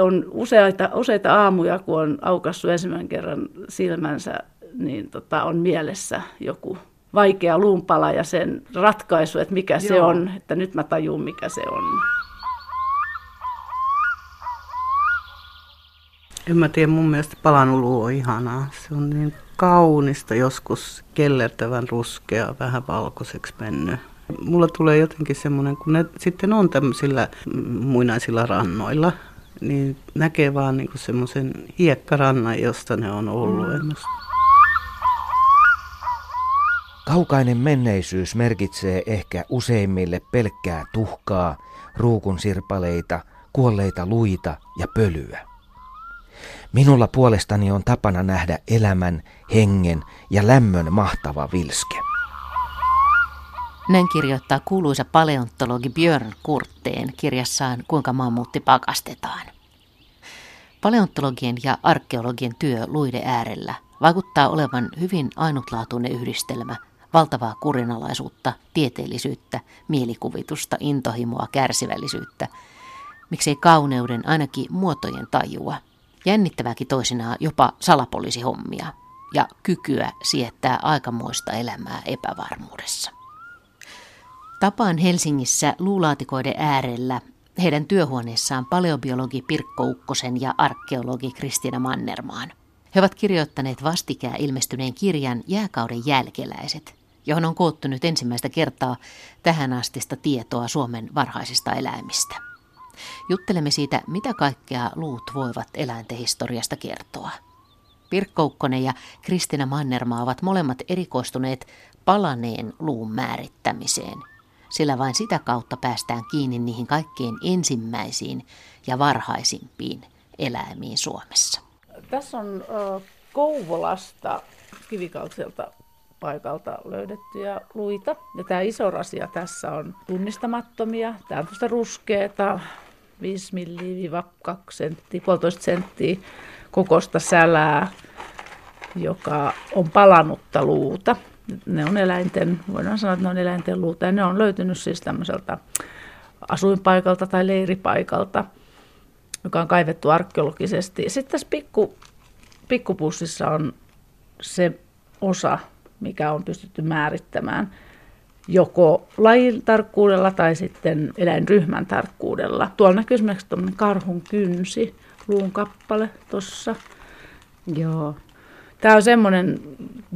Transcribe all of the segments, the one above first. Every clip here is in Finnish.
on useita, useita aamuja, kun on aukassut ensimmäisen kerran silmänsä, niin tota, on mielessä joku vaikea luunpala ja sen ratkaisu, että mikä Joo. se on, että nyt mä tajun, mikä se on. En mä tiedä, mun mielestä palanulu on ihanaa. Se on niin kaunista, joskus kellertävän ruskea, vähän valkoiseksi mennyt. Mulla tulee jotenkin semmoinen, kun ne sitten on tämmöisillä muinaisilla rannoilla, niin näkee vaan niin semmoisen hiekkarannan, josta ne on ollut. Kaukainen menneisyys merkitsee ehkä useimmille pelkkää tuhkaa, ruukun sirpaleita, kuolleita luita ja pölyä. Minulla puolestani on tapana nähdä elämän, hengen ja lämmön mahtava vilske. Näin kirjoittaa kuuluisa paleontologi Björn Kurtteen kirjassaan Kuinka mammuutti pakastetaan. Paleontologien ja arkeologien työ luiden äärellä vaikuttaa olevan hyvin ainutlaatuinen yhdistelmä valtavaa kurinalaisuutta, tieteellisyyttä, mielikuvitusta, intohimoa, kärsivällisyyttä, miksei kauneuden ainakin muotojen tajua – Jännittävääkin toisinaan jopa salapoliisihommia ja kykyä siettää aikamoista elämää epävarmuudessa. Tapaan Helsingissä luulaatikoiden äärellä heidän työhuoneessaan paleobiologi Pirkko Ukkosen ja arkeologi Kristina Mannermaan. He ovat kirjoittaneet vastikään ilmestyneen kirjan Jääkauden jälkeläiset, johon on koottu nyt ensimmäistä kertaa tähän astista tietoa Suomen varhaisista eläimistä. Juttelemme siitä, mitä kaikkea luut voivat eläinten historiasta kertoa. Pirkko Ukkonen ja Kristina Mannermaa ovat molemmat erikoistuneet palaneen luun määrittämiseen, sillä vain sitä kautta päästään kiinni niihin kaikkein ensimmäisiin ja varhaisimpiin eläimiin Suomessa. Tässä on Kouvolasta kivikautselta paikalta löydettyjä luita. Ja tämä iso rasia tässä on tunnistamattomia. Tämä on ruskeata, 5 milliä 2 senttiä, puolitoista senttiä kokosta sälää, joka on palannutta luuta. Ne on eläinten, voidaan sanoa, että ne on eläinten luuta ja ne on löytynyt siis tämmöiseltä asuinpaikalta tai leiripaikalta, joka on kaivettu arkeologisesti. Sitten tässä pikku, pikkupussissa on se osa, mikä on pystytty määrittämään – joko lajin tarkkuudella tai sitten eläinryhmän tarkkuudella. Tuolla näkyy esimerkiksi karhun kynsi, luun kappale tuossa. Joo. Tämä on semmoinen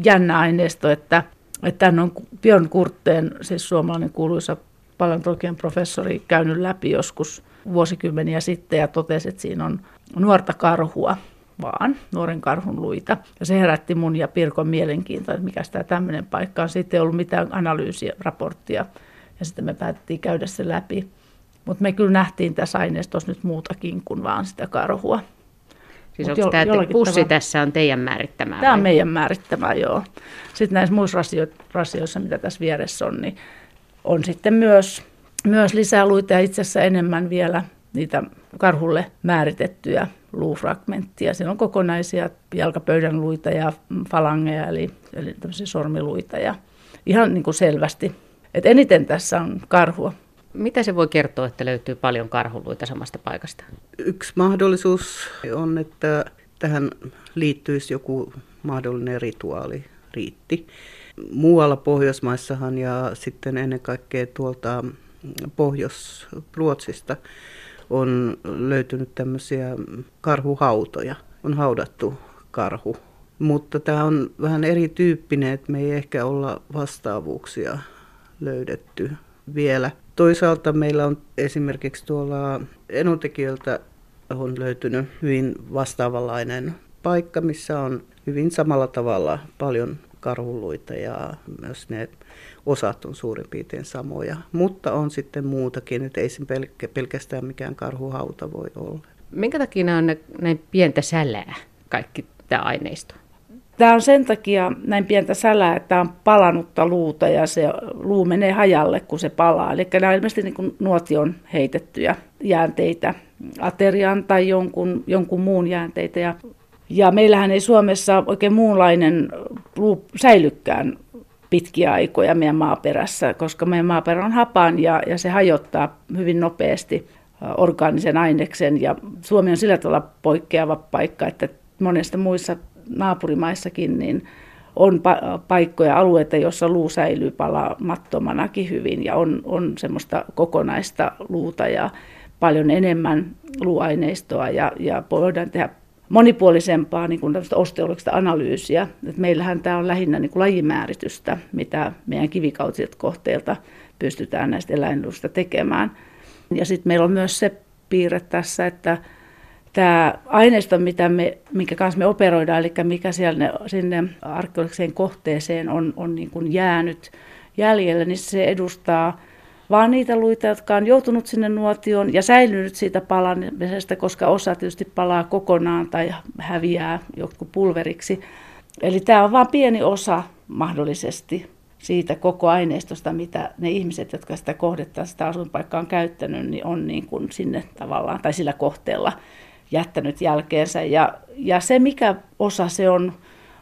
jännä aineisto, että, että tämän on Björn Kurtteen, siis suomalainen kuuluisa paleontologian professori, käynyt läpi joskus vuosikymmeniä sitten ja totesi, että siinä on nuorta karhua vaan nuoren karhun luita. Ja se herätti mun ja Pirkon mielenkiintoa, että mikä tämä tämmöinen paikka on. Sitten ei ollut mitään analyysiä, raporttia ja sitten me päätettiin käydä se läpi. Mutta me kyllä nähtiin tässä aineistossa nyt muutakin kuin vaan sitä karhua. Siis onko tämä pussi tavalla... tässä on teidän määrittämää? Tämä on meidän määrittämää, joo. Sitten näissä muissa rasioissa, mitä tässä vieressä on, niin on sitten myös, myös lisää luita ja itse asiassa enemmän vielä niitä karhulle määritettyjä luufragmenttia. Siinä on kokonaisia jalkapöydän luita ja falangeja, eli, eli sormiluita ja ihan niin kuin selvästi. Et eniten tässä on karhua. Mitä se voi kertoa, että löytyy paljon karhuluita samasta paikasta? Yksi mahdollisuus on, että tähän liittyisi joku mahdollinen rituaali, riitti. Muualla Pohjoismaissahan ja sitten ennen kaikkea tuolta Pohjois-Ruotsista on löytynyt tämmöisiä karhuhautoja. On haudattu karhu. Mutta tämä on vähän erityyppinen, että me ei ehkä olla vastaavuuksia löydetty vielä. Toisaalta meillä on esimerkiksi tuolla enotekijöiltä on löytynyt hyvin vastaavanlainen paikka, missä on hyvin samalla tavalla paljon karhuluita ja myös ne osat on suurin piirtein samoja. Mutta on sitten muutakin, että ei se pelkästään mikään karhuhauta voi olla. Minkä takia nämä on näin pientä sälää, kaikki tämä aineisto? Tämä on sen takia näin pientä sälää, että on palanutta luuta ja se luu menee hajalle, kun se palaa. Eli nämä on ilmeisesti niin nuotion heitettyjä jäänteitä, aterian tai jonkun, jonkun muun jäänteitä. Ja, ja meillähän ei Suomessa oikein muunlainen luu säilykään pitkiä aikoja meidän maaperässä, koska meidän maaperä on hapan ja, ja se hajottaa hyvin nopeasti orgaanisen aineksen. Ja Suomi on sillä tavalla poikkeava paikka, että monesta muissa naapurimaissakin niin on pa- paikkoja, alueita, joissa luu säilyy palaamattomanakin hyvin ja on, on semmoista kokonaista luuta ja paljon enemmän luuaineistoa ja, ja voidaan tehdä monipuolisempaa niin osteologista analyysiä. Et meillähän tämä on lähinnä niin kuin lajimääritystä, mitä meidän kivikautiset kohteilta pystytään näistä eläinluista tekemään. Ja sitten meillä on myös se piirre tässä, että tämä aineisto, mitä me, minkä kanssa me operoidaan, eli mikä siellä sinne arkeologiseen kohteeseen on, on niin kuin jäänyt jäljellä, niin se edustaa vaan niitä luita, jotka on joutunut sinne nuotioon ja säilynyt siitä palamisesta, koska osa tietysti palaa kokonaan tai häviää joku pulveriksi. Eli tämä on vain pieni osa mahdollisesti siitä koko aineistosta, mitä ne ihmiset, jotka sitä kohdetta, sitä asuinpaikkaa on käyttänyt, niin on niin kuin sinne tavallaan tai sillä kohteella jättänyt jälkeensä. Ja, ja se, mikä osa se on,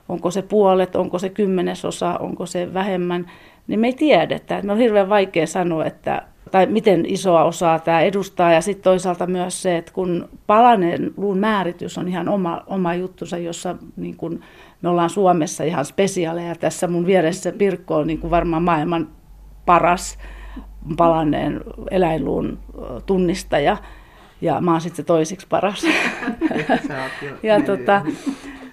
onko se puolet, onko se kymmenesosa, onko se vähemmän, niin me ei tiedetä. Me on hirveän vaikea sanoa, että, tai miten isoa osaa tämä edustaa. Ja sitten toisaalta myös se, että kun palaneen luun määritys on ihan oma, oma juttunsa, jossa niin kun me ollaan Suomessa ihan spesiaaleja. Tässä mun vieressä Pirkko on niin varmaan maailman paras palanneen eläinluun tunnistaja. Ja mä oon sitten se toisiksi paras. ja, tota,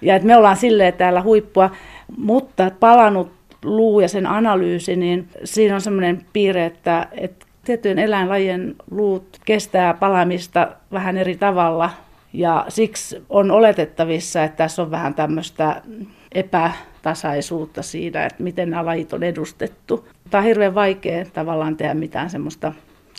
ja et me ollaan silleen täällä huippua. Mutta palannut luu ja sen analyysi, niin siinä on semmoinen piirre, että, että tiettyjen eläinlajien luut kestää palamista vähän eri tavalla ja siksi on oletettavissa, että tässä on vähän tämmöistä epätasaisuutta siinä, että miten nämä lajit on edustettu. Tämä on hirveän vaikea tavallaan tehdä mitään semmoista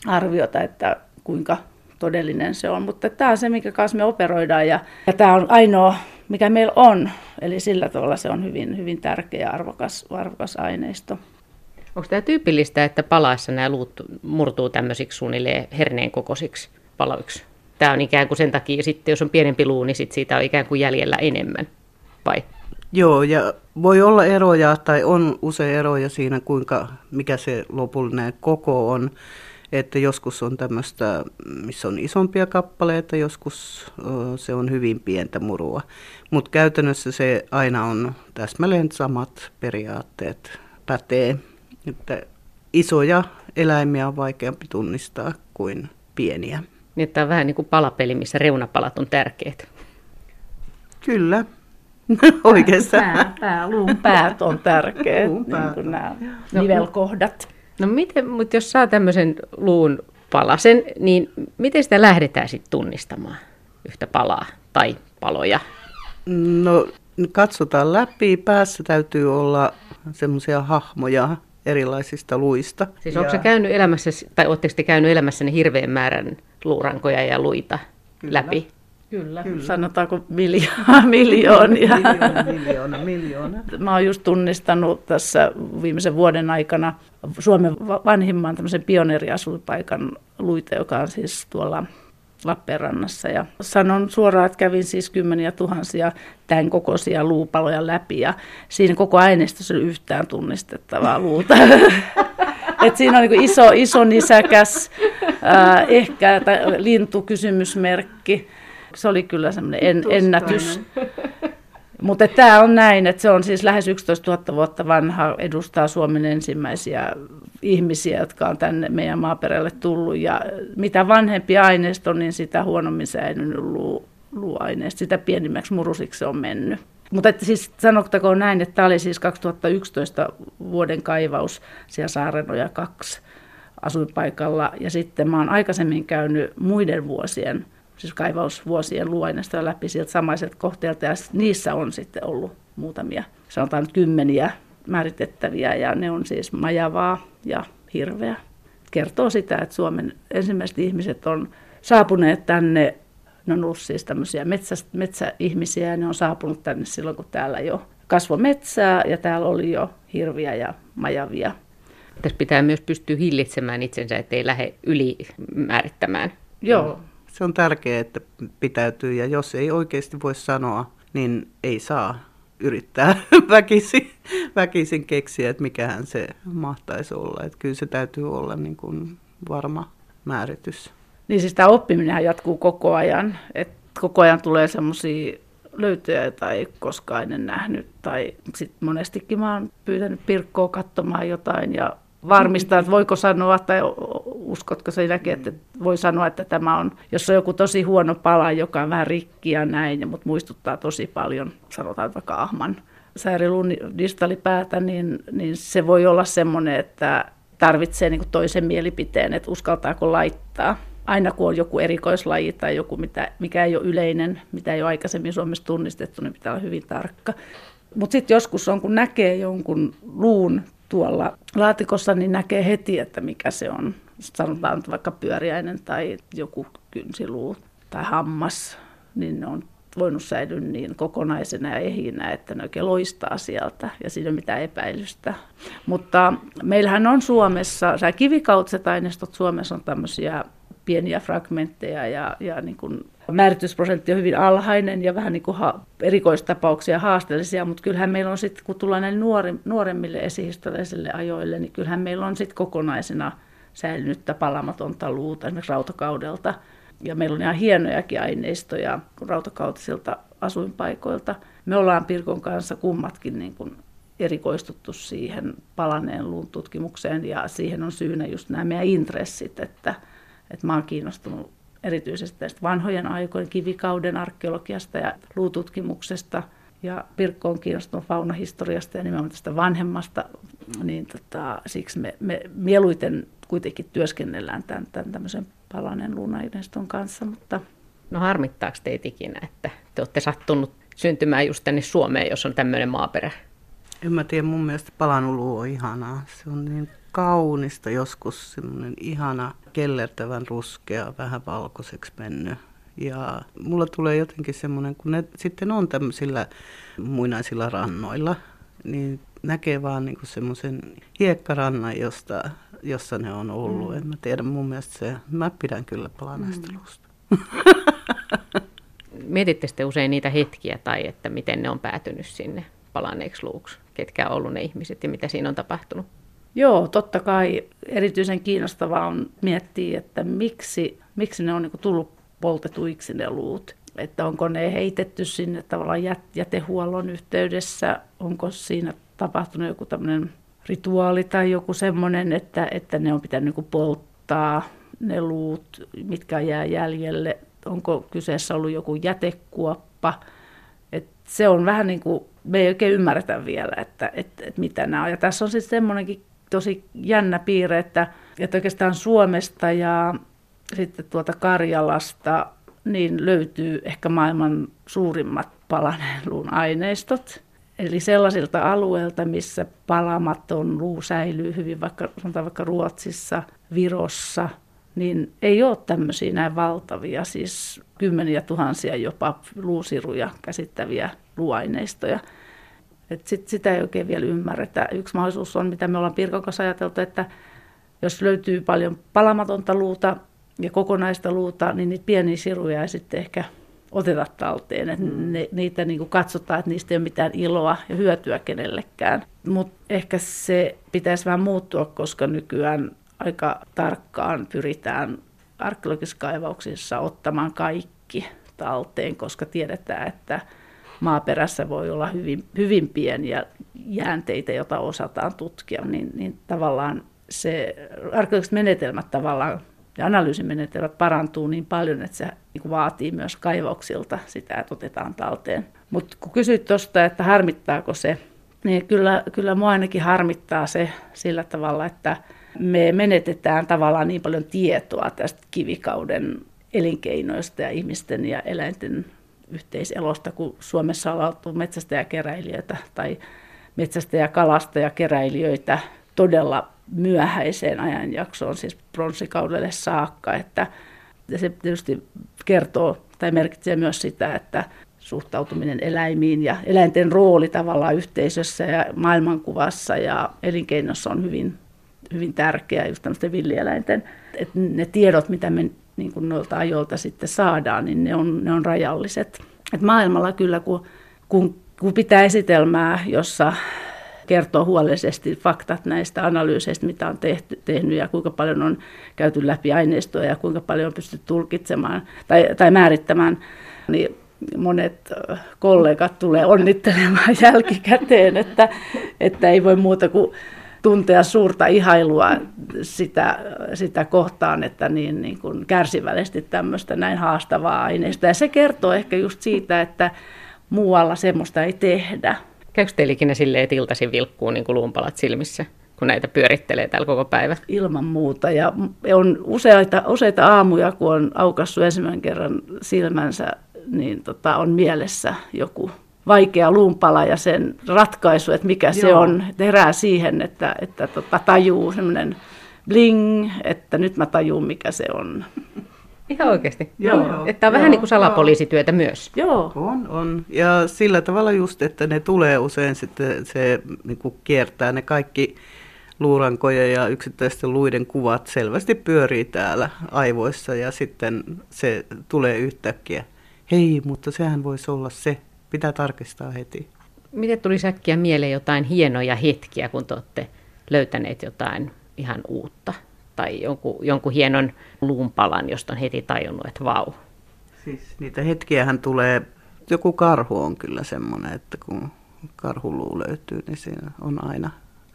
arviota, että kuinka todellinen se on, mutta tämä on se, mikä kanssa me operoidaan ja, ja tämä on ainoa, mikä meillä on, eli sillä tavalla se on hyvin, hyvin tärkeä arvokas, arvokas aineisto. Onko tämä tyypillistä, että palaessa nämä luut murtuu tämmöisiksi suunnilleen herneen kokoisiksi palaviksi? Tämä on ikään kuin sen takia, sitten jos on pienempi luu, niin sit siitä on ikään kuin jäljellä enemmän, vai? Joo, ja voi olla eroja, tai on usein eroja siinä, kuinka, mikä se lopullinen koko on. Että joskus on tämmöistä, missä on isompia kappaleita, joskus se on hyvin pientä murua. Mutta käytännössä se aina on täsmälleen samat periaatteet pätee. Että isoja eläimiä on vaikeampi tunnistaa kuin pieniä. Niin, että on vähän niin kuin palapeli, missä reunapalat on tärkeät. Kyllä, oikeastaan. Pää, pää, luun päät on tärkeät, luun päät. niin nämä no, nivelkohdat. No miten, mutta jos saa tämmöisen luun palasen, niin miten sitä lähdetään sitten tunnistamaan, yhtä palaa tai paloja? No katsotaan läpi. Päässä täytyy olla semmoisia hahmoja erilaisista luista. Siis onko se käynyt elämässä, tai oletteko te käynyt elämässäni hirveän määrän luurankoja ja luita Kyllä. läpi? Kyllä, Kyllä. sanotaanko miljoona, miljoonia. miljoona, miljoona, miljoona. Mä oon just tunnistanut tässä viimeisen vuoden aikana Suomen vanhimman tämmöisen pioneeriasuinpaikan luita, joka on siis tuolla Lappeenrannassa. Ja sanon suoraan, että kävin siis kymmeniä tuhansia tämän kokoisia luupaloja läpi ja siinä koko aineistossa oli yhtään tunnistettavaa luuta. Et siinä on niin iso, iso nisäkäs, ää, ehkä lintu kysymysmerkki se oli kyllä semmoinen en, ennätys. Mutta tämä on näin, että se on siis lähes 11 000 vuotta vanha, edustaa Suomen ensimmäisiä ihmisiä, jotka on tänne meidän maaperälle tullut. Ja mitä vanhempi aineisto, niin sitä huonommin säilynyt luu, luuaineisto, sitä pienimmäksi murusiksi se on mennyt. Mutta että siis sanottakoon näin, että tämä oli siis 2011 vuoden kaivaus siellä Saarenoja 2 asuinpaikalla. Ja sitten mä oon aikaisemmin käynyt muiden vuosien siis kaivausvuosien luainesta läpi sieltä samaiselta kohteelta ja niissä on sitten ollut muutamia, sanotaan kymmeniä määritettäviä ja ne on siis majavaa ja hirveä. Kertoo sitä, että Suomen ensimmäiset ihmiset on saapuneet tänne, ne on ollut siis tämmöisiä metsä, metsäihmisiä ja ne on saapunut tänne silloin, kun täällä jo kasvoi metsää ja täällä oli jo hirviä ja majavia. Tässä pitää myös pystyä hillitsemään itsensä, ettei lähde yli määrittämään. Joo, se on tärkeää, että pitäytyy ja jos ei oikeasti voi sanoa, niin ei saa yrittää väkisin, väkisin keksiä, että mikähän se mahtaisi olla. Että kyllä se täytyy olla niin kuin varma määritys. Niin siis tämä oppiminen jatkuu koko ajan. Et koko ajan tulee semmoisia löytöjä, joita ei koskaan ennen nähnyt. Tai sitten monestikin mä oon pyytänyt Pirkkoa katsomaan jotain ja varmistaa, että voiko sanoa tai uskotko sinäkin, että voi sanoa, että tämä on, jos on joku tosi huono pala, joka on vähän rikki ja näin, mutta muistuttaa tosi paljon, sanotaan vaikka ahman sääriluun distalipäätä, niin, niin se voi olla semmoinen, että tarvitsee niin toisen mielipiteen, että uskaltaako laittaa. Aina kun on joku erikoislaji tai joku, mitä, mikä ei ole yleinen, mitä ei ole aikaisemmin Suomessa tunnistettu, niin pitää olla hyvin tarkka. Mutta sitten joskus on, kun näkee jonkun luun tuolla laatikossa, niin näkee heti, että mikä se on. Sanotaan vaikka pyöriäinen tai joku kynsiluu tai hammas, niin ne on voinut säilyä niin kokonaisena ja ehinä, että ne oikein loistaa sieltä ja siinä ei ole mitään epäilystä. Mutta meillähän on Suomessa, kivikautset aineistot Suomessa on tämmöisiä pieniä fragmentteja ja, ja niin kuin määritysprosentti on hyvin alhainen ja vähän niin kuin ha- erikoistapauksia haasteellisia, mutta kyllähän meillä on sitten, kun tullaan näille nuori, nuoremmille esihistoriallisille ajoille, niin kyllähän meillä on sitten kokonaisena säilynyttä palamatonta luuta, esimerkiksi rautakaudelta. Ja meillä on ihan hienojakin aineistoja rautakautisilta asuinpaikoilta. Me ollaan Pirkon kanssa kummatkin niin kuin erikoistuttu siihen palaneen luun tutkimukseen ja siihen on syynä just nämä meidän intressit, että, että mä oon kiinnostunut erityisesti tästä vanhojen aikojen kivikauden arkeologiasta ja luututkimuksesta. Ja Pirkko on kiinnostunut faunahistoriasta ja nimenomaan tästä vanhemmasta, niin tota, siksi me, me mieluiten kuitenkin työskennellään tämän, tämän tämmöisen palaneen luunaineiston kanssa. Mutta... No harmittaako teitä ikinä, että te olette sattunut syntymään just tänne Suomeen, jos on tämmöinen maaperä? En mä tiedä, mun mielestä palanulu on ihanaa. Se on niin kaunista, joskus semmoinen ihana kellertävän ruskea, vähän valkoiseksi mennyt. Ja mulla tulee jotenkin semmoinen, kun ne sitten on tämmöisillä muinaisilla rannoilla, niin näkee vaan niin semmoisen hiekkarannan, josta, jossa ne on ollut. Mm. En mä tiedä, mun mielestä se, mä pidän kyllä palanaista mm. luusta. Mietitte sitten usein niitä hetkiä tai että miten ne on päätynyt sinne palaneeksi luuksi? Ketkä on ollut ne ihmiset ja mitä siinä on tapahtunut? Joo, totta kai erityisen kiinnostavaa on miettiä, että miksi, miksi ne on niin tullut poltetuiksi ne luut. Että onko ne heitetty sinne tavallaan jätehuollon yhteydessä, onko siinä tapahtunut joku tämmöinen rituaali tai joku semmoinen, että, että ne on pitänyt niin polttaa ne luut, mitkä jää jäljelle. Onko kyseessä ollut joku jätekuoppa. Et se on vähän niin kuin, me ei oikein ymmärretä vielä, että, että, että mitä nämä on. Ja tässä on sitten semmoinenkin tosi jännä piirre, että, että oikeastaan Suomesta ja sitten tuota Karjalasta niin löytyy ehkä maailman suurimmat palaneen aineistot. Eli sellaisilta alueilta, missä palamaton luu säilyy hyvin, vaikka, sanotaan vaikka Ruotsissa, Virossa, niin ei ole tämmöisiä näin valtavia, siis kymmeniä tuhansia jopa luusiruja käsittäviä luuaineistoja. Et sit, sitä ei oikein vielä ymmärretä. Yksi mahdollisuus on, mitä me ollaan Pirkon kanssa ajateltu, että jos löytyy paljon palamatonta luuta ja kokonaista luuta, niin niitä pieniä siruja ei sitten ehkä oteta talteen. Et mm. ne, niitä niin katsotaan, että niistä ei ole mitään iloa ja hyötyä kenellekään. Mutta ehkä se pitäisi vähän muuttua, koska nykyään aika tarkkaan pyritään arkeologisissa kaivauksissa ottamaan kaikki talteen, koska tiedetään, että maaperässä voi olla hyvin, hyvin pieniä jäänteitä, joita osataan tutkia, niin, niin tavallaan se arkeologiset menetelmät tavallaan ja analyysimenetelmät parantuu niin paljon, että se niin vaatii myös kaivauksilta sitä, että otetaan talteen. Mutta kun kysyt tuosta, että harmittaako se, niin kyllä, kyllä mua ainakin harmittaa se sillä tavalla, että me menetetään tavallaan niin paljon tietoa tästä kivikauden elinkeinoista ja ihmisten ja eläinten yhteiselosta, kun Suomessa on oltu metsästäjäkeräilijöitä tai metsästäjäkalastajakeräilijöitä todella myöhäiseen ajanjaksoon, siis pronssikaudelle saakka, että se tietysti kertoo tai merkitsee myös sitä, että suhtautuminen eläimiin ja eläinten rooli tavallaan yhteisössä ja maailmankuvassa ja elinkeinossa on hyvin, hyvin tärkeä, just tämmöisten villieläinten. Että ne tiedot, mitä me niin kuin noilta ajoilta sitten saadaan, niin ne on, ne on rajalliset. Et maailmalla kyllä, kun, kun, kun pitää esitelmää, jossa kertoo huolellisesti faktat näistä analyyseistä, mitä on tehty, tehnyt ja kuinka paljon on käyty läpi aineistoa ja kuinka paljon on pystytty tulkitsemaan tai, tai määrittämään, niin monet kollegat tulee onnittelemaan jälkikäteen, että, että ei voi muuta kuin tuntea suurta ihailua sitä, sitä kohtaan, että niin, niin kuin kärsivällisesti tämmöistä näin haastavaa aineista. Ja se kertoo ehkä just siitä, että muualla semmoista ei tehdä. Käykö teillä ikinä silleen, että iltaisin vilkkuu niin kuin luumpalat silmissä? kun näitä pyörittelee täällä koko päivä? Ilman muuta. Ja on useita, useita aamuja, kun on aukassut ensimmäisen kerran silmänsä, niin tota, on mielessä joku vaikea luumpala ja sen ratkaisu, että mikä Joo. se on. Että herää siihen, että, että tota, tajuu semmoinen bling, että nyt mä tajuun, mikä se on. Ihan oikeasti? Joo. Että on joo, vähän niin kuin salapoliisityötä joo. myös. Joo. On, on. Ja sillä tavalla just, että ne tulee usein sitten, se niin kuin kiertää ne kaikki luurankojen ja yksittäisten luiden kuvat selvästi pyörii täällä aivoissa ja sitten se tulee yhtäkkiä. Hei, mutta sehän voisi olla se. Pitää tarkistaa heti. Miten tuli säkkiä mieleen jotain hienoja hetkiä, kun te olette löytäneet jotain ihan uutta? Tai jonkun, jonkun hienon luunpalan, josta on heti tajunnut, että vau. Siis niitä hetkiähän tulee, joku karhu on kyllä semmoinen, että kun karhuluu löytyy, niin siinä on aina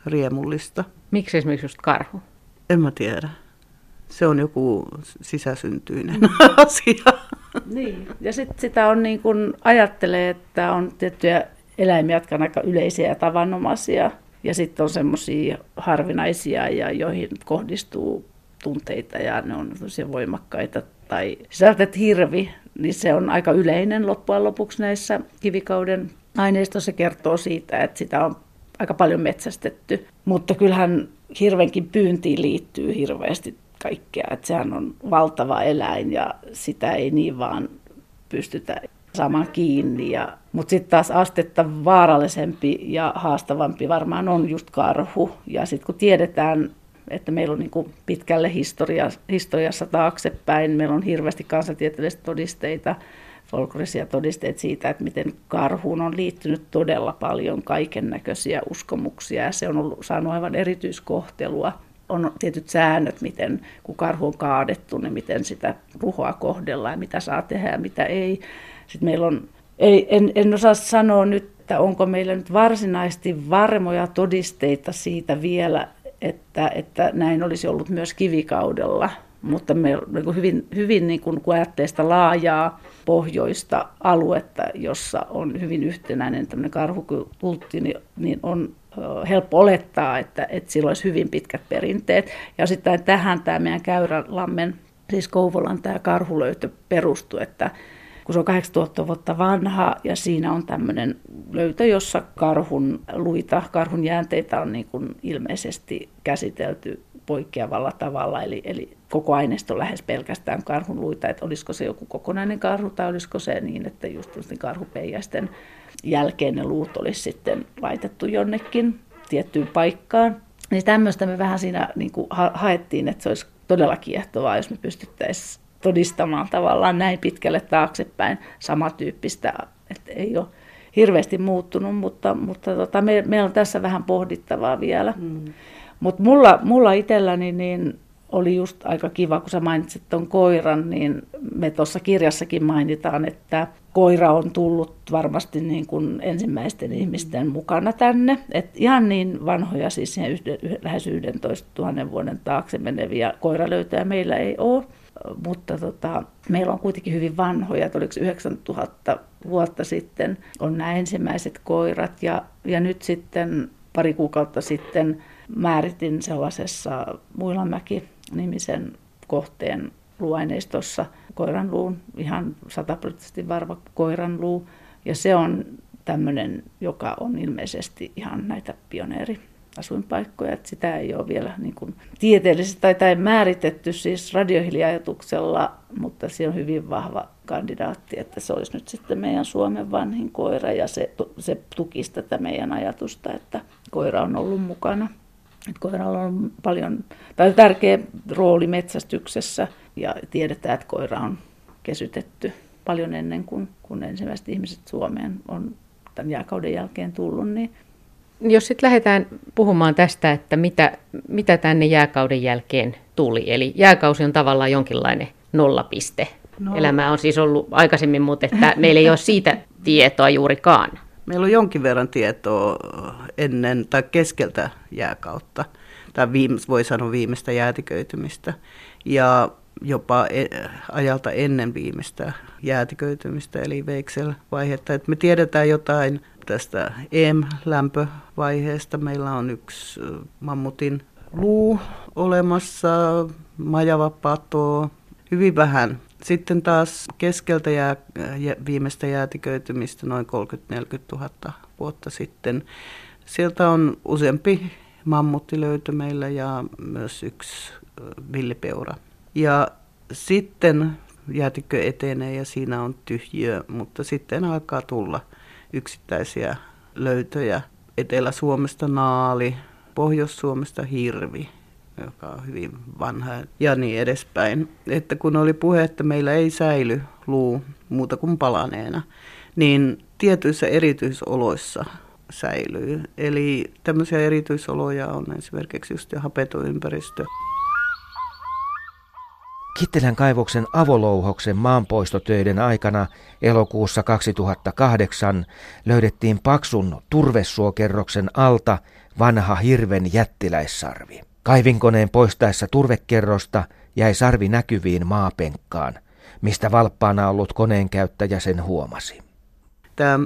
riemullista. Miksi esimerkiksi just karhu? En mä tiedä. Se on joku sisäsyntyinen asia. Niin, ja sitten sitä on niin kun ajattelee, että on tiettyjä eläimiä, jotka on aika yleisiä ja tavanomaisia, ja sitten on semmoisia harvinaisia, ja joihin kohdistuu tunteita, ja ne on tosi voimakkaita. Tai sisältet hirvi, niin se on aika yleinen loppujen lopuksi näissä kivikauden aineistossa. Kertoo siitä, että sitä on aika paljon metsästetty. Mutta kyllähän hirvenkin pyyntiin liittyy hirveästi kaikkea. Että sehän on valtava eläin ja sitä ei niin vaan pystytä saamaan kiinni. Ja, mutta sitten taas astetta vaarallisempi ja haastavampi varmaan on just karhu. Ja sitten kun tiedetään, että meillä on niin pitkälle historia, historiassa taaksepäin, meillä on hirveästi kansantieteellisiä todisteita, folklorisia todisteita siitä, että miten karhuun on liittynyt todella paljon kaiken näköisiä uskomuksia ja se on ollut, saanut aivan erityiskohtelua on tietyt säännöt, miten kun karhu on kaadettu, niin miten sitä ruhoa kohdellaan mitä saa tehdä ja mitä ei. Sitten meillä on, ei, en, en osaa sanoa nyt, että onko meillä nyt varsinaisesti varmoja todisteita siitä vielä, että, että näin olisi ollut myös kivikaudella. Mutta me niin hyvin, hyvin niin kuin, kun ajattelee sitä laajaa pohjoista aluetta, jossa on hyvin yhtenäinen karhukultti, niin, niin on helppo olettaa, että, että sillä olisi hyvin pitkät perinteet. Ja sitten tähän tämä meidän Käyrälammen, siis Kouvolan tämä karhulöytö perustuu, että kun se on 8000 vuotta vanha ja siinä on tämmöinen löytö, jossa karhun luita, karhun jäänteitä on niin kuin ilmeisesti käsitelty poikkeavalla tavalla, eli, eli koko aineisto lähes pelkästään karhun luita, että olisiko se joku kokonainen karhu tai olisiko se niin, että just karhupeijäisten jälkeen ne luut olisi sitten laitettu jonnekin tiettyyn paikkaan. Niin tämmöistä me vähän siinä niin kuin haettiin, että se olisi todella kiehtovaa, jos me pystyttäisiin todistamaan tavallaan näin pitkälle taaksepäin samantyyppistä, että ei ole hirveästi muuttunut, mutta, mutta tota, me, meillä on tässä vähän pohdittavaa vielä. Mm. Mutta mulla, mulla itselläni niin oli just aika kiva, kun sä mainitsit tuon koiran, niin me tuossa kirjassakin mainitaan, että koira on tullut varmasti niin kuin ensimmäisten ihmisten mukana tänne. Et ihan niin vanhoja, siis yhden, lähes 11 000 vuoden taakse meneviä koiralöytöjä meillä ei ole. Mutta tota, meillä on kuitenkin hyvin vanhoja, että oliko 9000 vuotta sitten on nämä ensimmäiset koirat. Ja, ja nyt sitten pari kuukautta sitten määritin sellaisessa Muilamäki-nimisen kohteen luaineistossa koiranluun, ihan sataprosenttisesti varva koiranluu. Ja se on tämmöinen, joka on ilmeisesti ihan näitä pioneeri asuinpaikkoja, että sitä ei ole vielä niin kuin tieteellisesti tai, tai määritetty siis radiohiliajatuksella, mutta se on hyvin vahva kandidaatti, että se olisi nyt sitten meidän Suomen vanhin koira ja se, se tukisi tätä meidän ajatusta, että koira on ollut mukana. Että koiralla on paljon, tai tärkeä rooli metsästyksessä ja tiedetään, että koira on kesytetty paljon ennen kuin kun ensimmäiset ihmiset Suomeen on tämän jääkauden jälkeen tullut, niin Jos sitten lähdetään puhumaan tästä, että mitä, mitä tänne jääkauden jälkeen tuli. Eli jääkausi on tavallaan jonkinlainen nollapiste. No. Elämä on siis ollut aikaisemmin, mutta että meillä ei ole siitä tietoa juurikaan. Meillä on jonkin verran tietoa ennen tai keskeltä jääkautta, tai viime, voi sanoa viimeistä jäätiköitymistä, ja jopa e, ajalta ennen viimeistä jäätiköitymistä, eli Veiksel-vaihetta. Et me tiedetään jotain tästä EM-lämpövaiheesta. Meillä on yksi mammutin luu olemassa, majava pato, hyvin vähän. Sitten taas keskeltä jää, viimeistä jäätiköitymistä noin 30-40 000 vuotta sitten. Sieltä on useampi mammutti löyty meillä ja myös yksi villipeura. Ja sitten jäätikö etenee ja siinä on tyhjiö, mutta sitten alkaa tulla yksittäisiä löytöjä. Etelä-Suomesta naali, Pohjois-Suomesta hirvi, joka on hyvin vanha ja niin edespäin. Että kun oli puhe, että meillä ei säily luu muuta kuin palaneena, niin tietyissä erityisoloissa säilyy. Eli tämmöisiä erityisoloja on esimerkiksi just hapetoympäristö. Kittilän kaivoksen avolouhoksen maanpoistotöiden aikana elokuussa 2008 löydettiin paksun turvesuokerroksen alta vanha hirven jättiläissarvi. Kaivinkoneen poistaessa turvekerrosta jäi sarvi näkyviin maapenkkaan, mistä valppaana ollut koneen käyttäjä sen huomasi. Tämä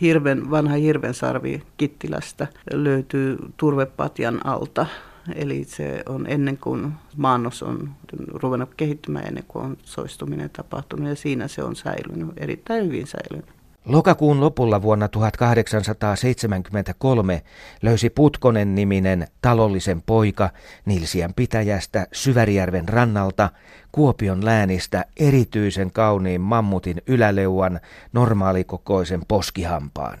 hirven, vanha hirvensarvi Kittilästä löytyy turvepatjan alta. Eli se on ennen kuin maannos on ruvennut kehittymään, ennen kuin on soistuminen tapahtunut, ja siinä se on säilynyt, erittäin hyvin säilynyt. Lokakuun lopulla vuonna 1873 löysi Putkonen niminen talollisen poika Nilsiän pitäjästä Syvärijärven rannalta Kuopion läänistä erityisen kauniin mammutin yläleuan normaalikokoisen poskihampaan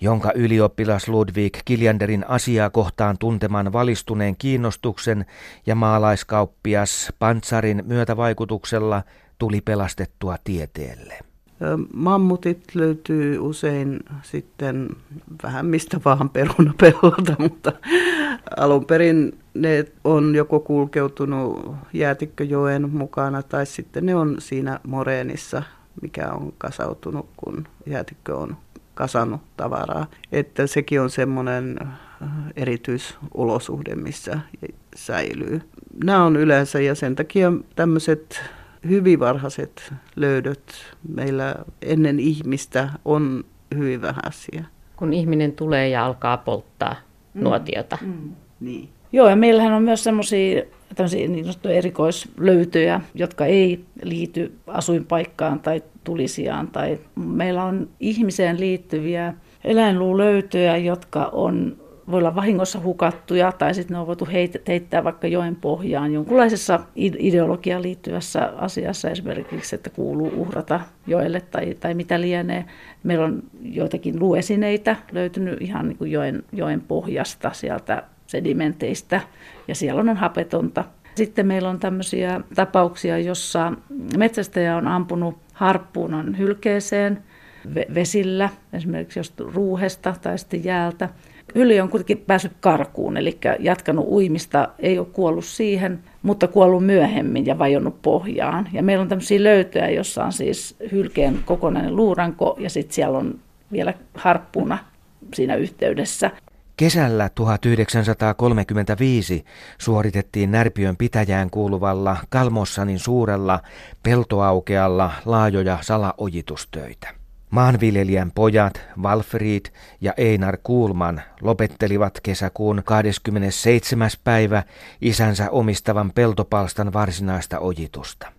jonka ylioppilas Ludwig Kiljanderin asiaa kohtaan tunteman valistuneen kiinnostuksen ja maalaiskauppias Pantsarin myötävaikutuksella tuli pelastettua tieteelle. Mammutit löytyy usein sitten vähän mistä vaan perunapellolta, mutta alun perin ne on joko kulkeutunut Jäätikköjoen mukana tai sitten ne on siinä moreenissa, mikä on kasautunut, kun jäätikkö on kasannut tavaraa. Että sekin on semmoinen erityisolosuhde, missä säilyy. Nämä on yleensä ja sen takia tämmöiset hyvin varhaiset löydöt meillä ennen ihmistä on hyvin vähäisiä. Kun ihminen tulee ja alkaa polttaa mm. nuotiota. Mm. Niin. Joo, ja meillähän on myös semmoisia niin erikoislöytöjä, jotka ei liity asuinpaikkaan tai tulisijaan. Tai meillä on ihmiseen liittyviä eläinluulöytöjä, jotka on voi olla vahingossa hukattuja tai sitten ne on voitu heittää vaikka joen pohjaan jonkunlaisessa ideologiaan liittyvässä asiassa esimerkiksi, että kuuluu uhrata joelle tai, tai mitä lienee. Meillä on joitakin luesineitä löytynyt ihan niin kuin joen, joen pohjasta sieltä sedimenteistä ja siellä on hapetonta. Sitten meillä on tämmöisiä tapauksia, jossa metsästäjä on ampunut harppuunan hylkeeseen vesillä, esimerkiksi jos ruuhesta tai sitten jäältä – Yli on kuitenkin päässyt karkuun, eli jatkanut uimista, ei ole kuollut siihen, mutta kuollut myöhemmin ja vajonnut pohjaan. Ja meillä on tämmöisiä löytöjä, jossa on siis hylkeen kokonainen luuranko ja sitten siellä on vielä harppuna siinä yhteydessä. Kesällä 1935 suoritettiin Närpiön pitäjään kuuluvalla Kalmossanin suurella peltoaukealla laajoja salaojitustöitä. Maanviljelijän pojat Walfried ja Einar Kuulman lopettelivat kesäkuun 27. päivä isänsä omistavan peltopalstan varsinaista ojitusta.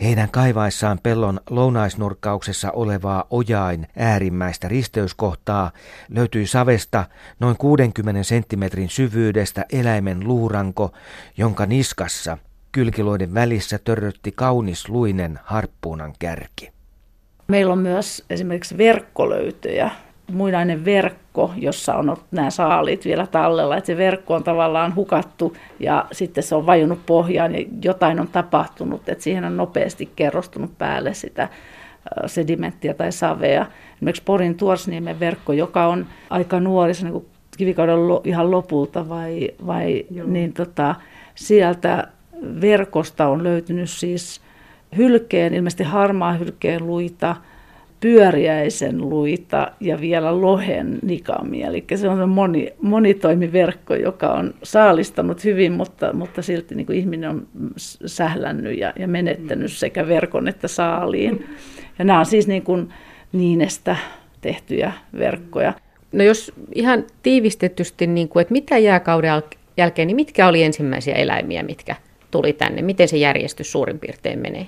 Heidän kaivaissaan pellon lounaisnurkkauksessa olevaa ojain äärimmäistä risteyskohtaa löytyi savesta noin 60 senttimetrin syvyydestä eläimen luuranko, jonka niskassa kylkiloiden välissä törrötti kaunis luinen harppuunan kärki. Meillä on myös esimerkiksi verkkolöytöjä, muinainen verkko, jossa on nämä saalit vielä tallella, että se verkko on tavallaan hukattu ja sitten se on vajunut pohjaan ja jotain on tapahtunut, että siihen on nopeasti kerrostunut päälle sitä sedimenttiä tai savea. Esimerkiksi Porin Tuorsniemen verkko, joka on aika nuori, se on niin kivikauden lo, ihan lopulta, vai, vai niin tota, sieltä verkosta on löytynyt siis hylkeen, ilmeisesti harmaa hylkeen luita, pyöriäisen luita ja vielä lohen nikamia. Eli se on moni, monitoimiverkko, joka on saalistanut hyvin, mutta, mutta silti niin kuin ihminen on sählännyt ja, ja menettänyt sekä verkon että saaliin. Ja nämä on siis niin kuin niinestä tehtyjä verkkoja. No jos ihan tiivistetysti, niin kuin, että mitä jääkauden jälkeen, niin mitkä oli ensimmäisiä eläimiä, mitkä tuli tänne? Miten se järjestys suurin piirtein menee?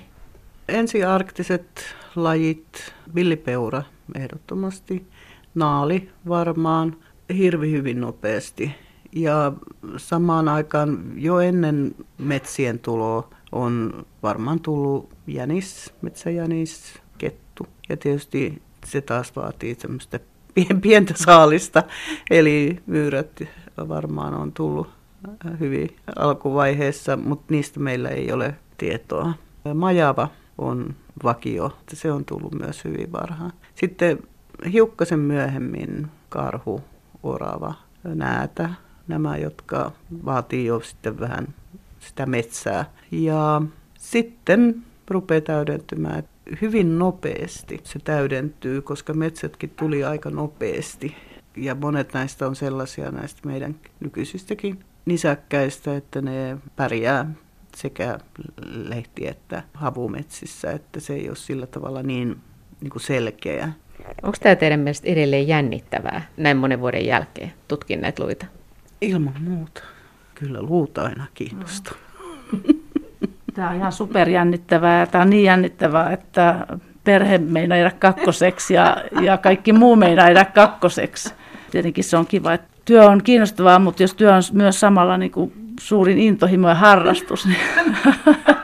Ensiarktiset lajit, villipeura ehdottomasti, naali varmaan, hirvi hyvin nopeasti. Ja samaan aikaan jo ennen metsien tuloa on varmaan tullut jänis, metsäjänis, kettu. Ja tietysti se taas vaatii semmoista pientä saalista, eli myyrät varmaan on tullut hyvin alkuvaiheessa, mutta niistä meillä ei ole tietoa. Majava on vakio, se on tullut myös hyvin varhaan. Sitten hiukkasen myöhemmin karhu, orava, näätä, nämä, jotka vaatii jo sitten vähän sitä metsää. Ja sitten rupeaa täydentymään hyvin nopeasti. Se täydentyy, koska metsätkin tuli aika nopeasti. Ja monet näistä on sellaisia näistä meidän nykyisistäkin nisäkkäistä, että ne pärjää sekä lehti- että havumetsissä, että se ei ole sillä tavalla niin, niin kuin selkeä. Onko tämä teidän mielestä edelleen jännittävää näin monen vuoden jälkeen tutkin näitä luita? Ilman muuta. Kyllä luuta aina kiinnostaa. Tämä on ihan superjännittävää. Tämä on niin jännittävää, että perhe meinaa jäädä kakkoseksi ja, ja kaikki muu meinaa jäädä kakkoseksi. Tietenkin se on kiva, että työ on kiinnostavaa, mutta jos työ on myös samalla niin kuin suurin intohimo ja harrastus,